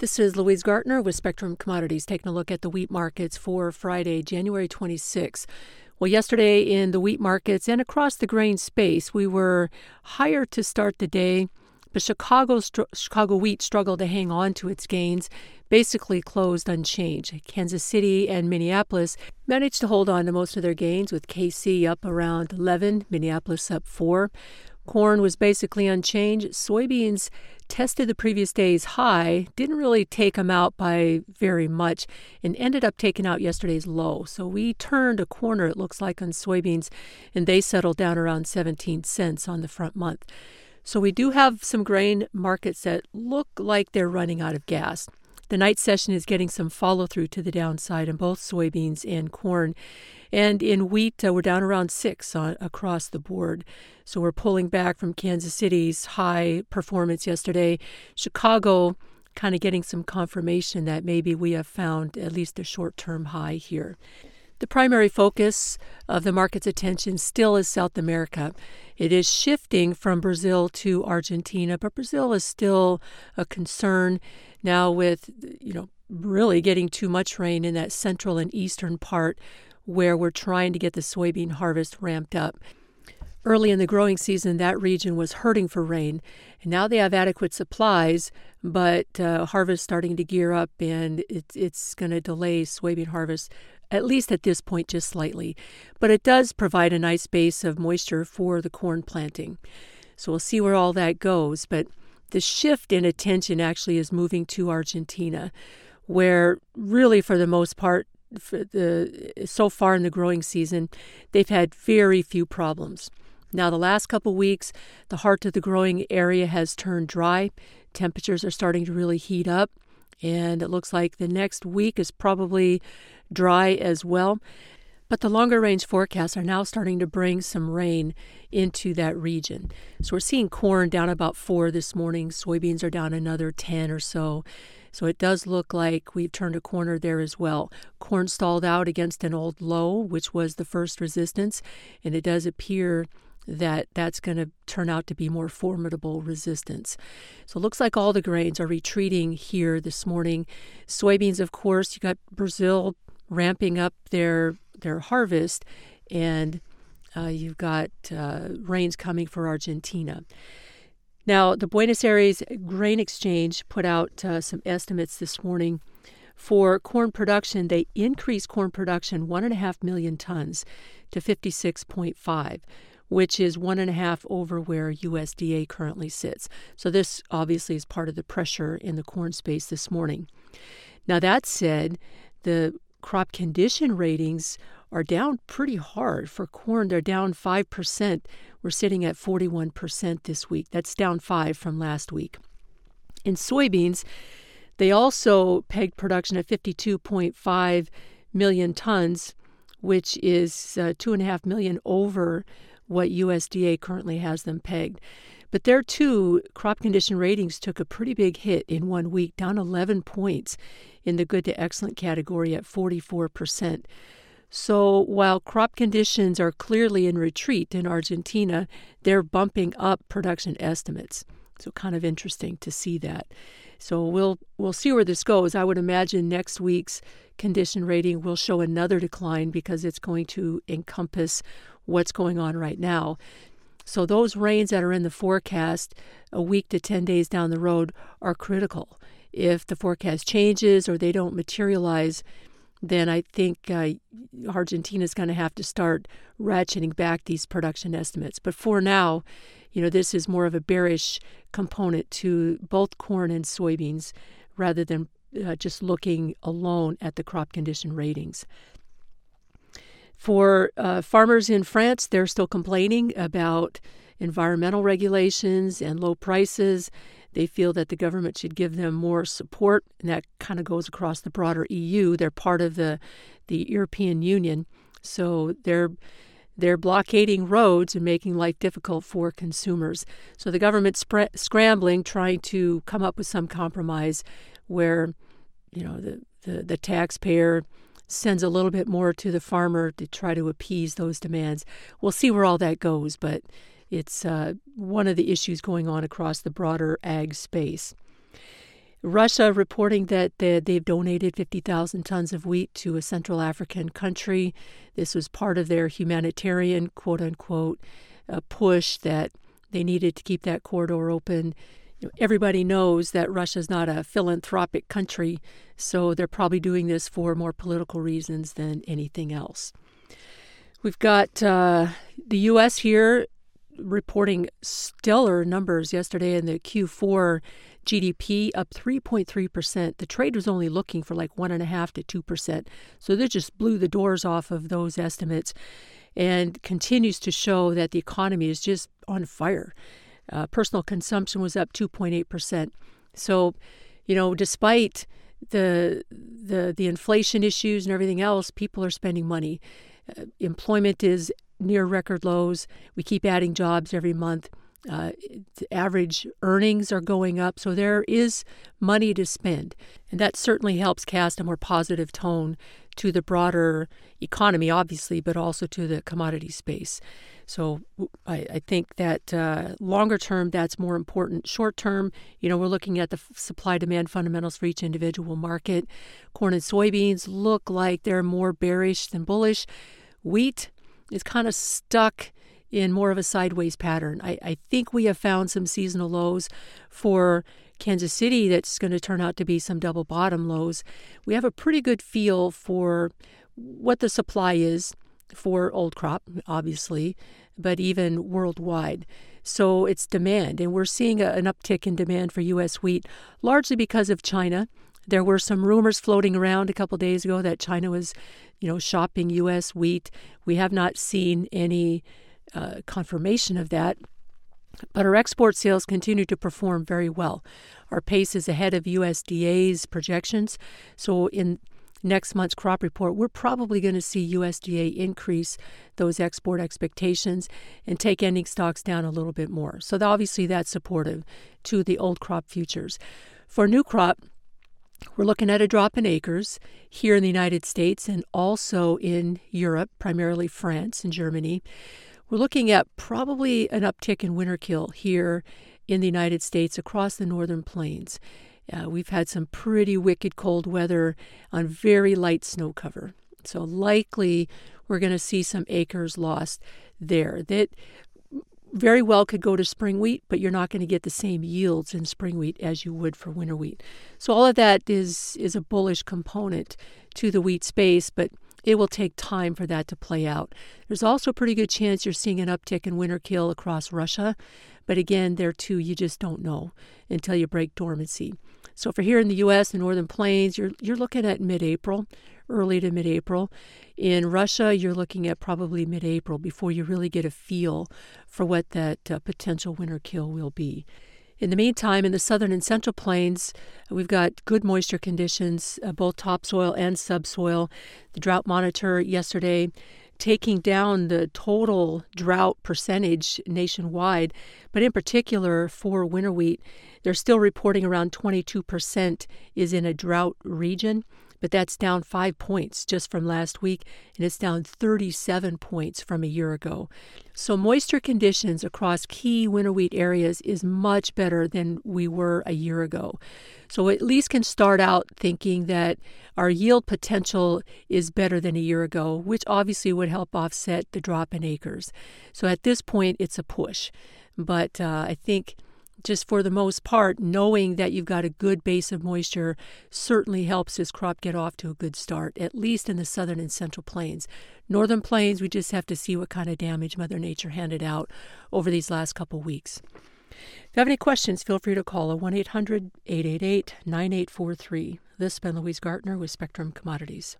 This is Louise Gartner with Spectrum Commodities taking a look at the wheat markets for Friday, January 26. Well, yesterday in the wheat markets and across the grain space, we were higher to start the day, but Chicago, Chicago wheat struggled to hang on to its gains, basically closed unchanged. Kansas City and Minneapolis managed to hold on to most of their gains, with KC up around 11, Minneapolis up 4. Corn was basically unchanged. Soybeans tested the previous day's high, didn't really take them out by very much, and ended up taking out yesterday's low. So we turned a corner, it looks like, on soybeans, and they settled down around 17 cents on the front month. So we do have some grain markets that look like they're running out of gas. The night session is getting some follow through to the downside in both soybeans and corn. And in wheat, uh, we're down around six on, across the board. So we're pulling back from Kansas City's high performance yesterday. Chicago kind of getting some confirmation that maybe we have found at least a short term high here. The primary focus of the market's attention still is South America. It is shifting from Brazil to Argentina, but Brazil is still a concern now with, you know, really getting too much rain in that central and eastern part where we're trying to get the soybean harvest ramped up. Early in the growing season, that region was hurting for rain, and now they have adequate supplies, but uh, harvest starting to gear up, and it's it's going to delay soybean harvest at least at this point just slightly. But it does provide a nice base of moisture for the corn planting. So we'll see where all that goes. But the shift in attention actually is moving to Argentina, where really for the most part the, so far in the growing season, they've had very few problems. Now, the last couple weeks, the heart of the growing area has turned dry. Temperatures are starting to really heat up, and it looks like the next week is probably dry as well. But the longer range forecasts are now starting to bring some rain into that region. So we're seeing corn down about four this morning, soybeans are down another 10 or so. So it does look like we've turned a corner there as well. Corn stalled out against an old low, which was the first resistance, and it does appear that that's going to turn out to be more formidable resistance. So it looks like all the grains are retreating here this morning. Soybeans, of course, you got Brazil ramping up their their harvest, and uh, you've got uh, rains coming for Argentina. Now, the Buenos Aires Grain Exchange put out uh, some estimates this morning for corn production. They increased corn production one and a half million tons to 56.5, which is one and a half over where USDA currently sits. So, this obviously is part of the pressure in the corn space this morning. Now, that said, the crop condition ratings are down pretty hard. For corn, they're down 5%. We're sitting at 41% this week. That's down 5 from last week. In soybeans, they also pegged production at 52.5 million tons, which is uh, 2.5 million over what USDA currently has them pegged. But there too, crop condition ratings took a pretty big hit in one week, down 11 points in the good to excellent category at 44%. So while crop conditions are clearly in retreat in Argentina, they're bumping up production estimates. So kind of interesting to see that. So we'll we'll see where this goes. I would imagine next week's condition rating will show another decline because it's going to encompass what's going on right now. So those rains that are in the forecast a week to 10 days down the road are critical. If the forecast changes or they don't materialize, then I think uh, Argentina is going to have to start ratcheting back these production estimates. But for now, you know, this is more of a bearish component to both corn and soybeans rather than uh, just looking alone at the crop condition ratings. For uh, farmers in France, they're still complaining about environmental regulations and low prices they feel that the government should give them more support, and that kind of goes across the broader EU. They're part of the the European Union, so they're they're blockading roads and making life difficult for consumers. So the government's spra- scrambling, trying to come up with some compromise where, you know, the, the, the taxpayer sends a little bit more to the farmer to try to appease those demands. We'll see where all that goes, but it's uh, one of the issues going on across the broader ag space. Russia reporting that they, they've donated 50,000 tons of wheat to a Central African country. This was part of their humanitarian, quote unquote, uh, push that they needed to keep that corridor open. Everybody knows that Russia's not a philanthropic country, so they're probably doing this for more political reasons than anything else. We've got uh, the U.S. here reporting stellar numbers yesterday in the Q4 GDP up 3.3%. The trade was only looking for like 1.5 to 2%. So they just blew the doors off of those estimates and continues to show that the economy is just on fire. Uh, personal consumption was up 2.8%. So, you know, despite the the the inflation issues and everything else, people are spending money. Uh, employment is near record lows. We keep adding jobs every month. Uh, average earnings are going up, so there is money to spend. And that certainly helps cast a more positive tone to the broader economy, obviously, but also to the commodity space. So I, I think that uh, longer term, that's more important. Short term, you know, we're looking at the supply demand fundamentals for each individual market. Corn and soybeans look like they're more bearish than bullish. Wheat is kind of stuck in more of a sideways pattern. I, I think we have found some seasonal lows for Kansas City that's going to turn out to be some double bottom lows. We have a pretty good feel for what the supply is for old crop, obviously, but even worldwide. So it's demand, and we're seeing a, an uptick in demand for U.S. wheat, largely because of China. There were some rumors floating around a couple days ago that China was, you know, shopping U.S. wheat. We have not seen any uh, confirmation of that. But our export sales continue to perform very well. Our pace is ahead of USDA's projections. So in next month's crop report, we're probably going to see USDA increase those export expectations and take ending stocks down a little bit more. So obviously that's supportive to the old crop futures. For new crop, we're looking at a drop in acres here in the United States and also in Europe, primarily France and Germany. We're looking at probably an uptick in winter kill here in the United States across the northern plains. Uh, we've had some pretty wicked cold weather on very light snow cover. So likely we're going to see some acres lost there. That very well could go to spring wheat, but you're not going to get the same yields in spring wheat as you would for winter wheat. So all of that is is a bullish component to the wheat space, but it will take time for that to play out. There's also a pretty good chance you're seeing an uptick in winter kill across Russia, but again, there too, you just don't know until you break dormancy. So for here in the U.S., the Northern Plains, you're you're looking at mid-April, early to mid-April. In Russia, you're looking at probably mid-April before you really get a feel for what that uh, potential winter kill will be. In the meantime, in the southern and central plains, we've got good moisture conditions, uh, both topsoil and subsoil. The drought monitor yesterday taking down the total drought percentage nationwide, but in particular for winter wheat, they're still reporting around 22% is in a drought region but that's down five points just from last week, and it's down 37 points from a year ago. So, moisture conditions across key winter wheat areas is much better than we were a year ago. So, at least can start out thinking that our yield potential is better than a year ago, which obviously would help offset the drop in acres. So, at this point, it's a push. But uh, I think just for the most part, knowing that you've got a good base of moisture certainly helps this crop get off to a good start, at least in the southern and central plains. Northern plains, we just have to see what kind of damage Mother Nature handed out over these last couple weeks. If you have any questions, feel free to call 1 800 888 9843. This has been Louise Gartner with Spectrum Commodities.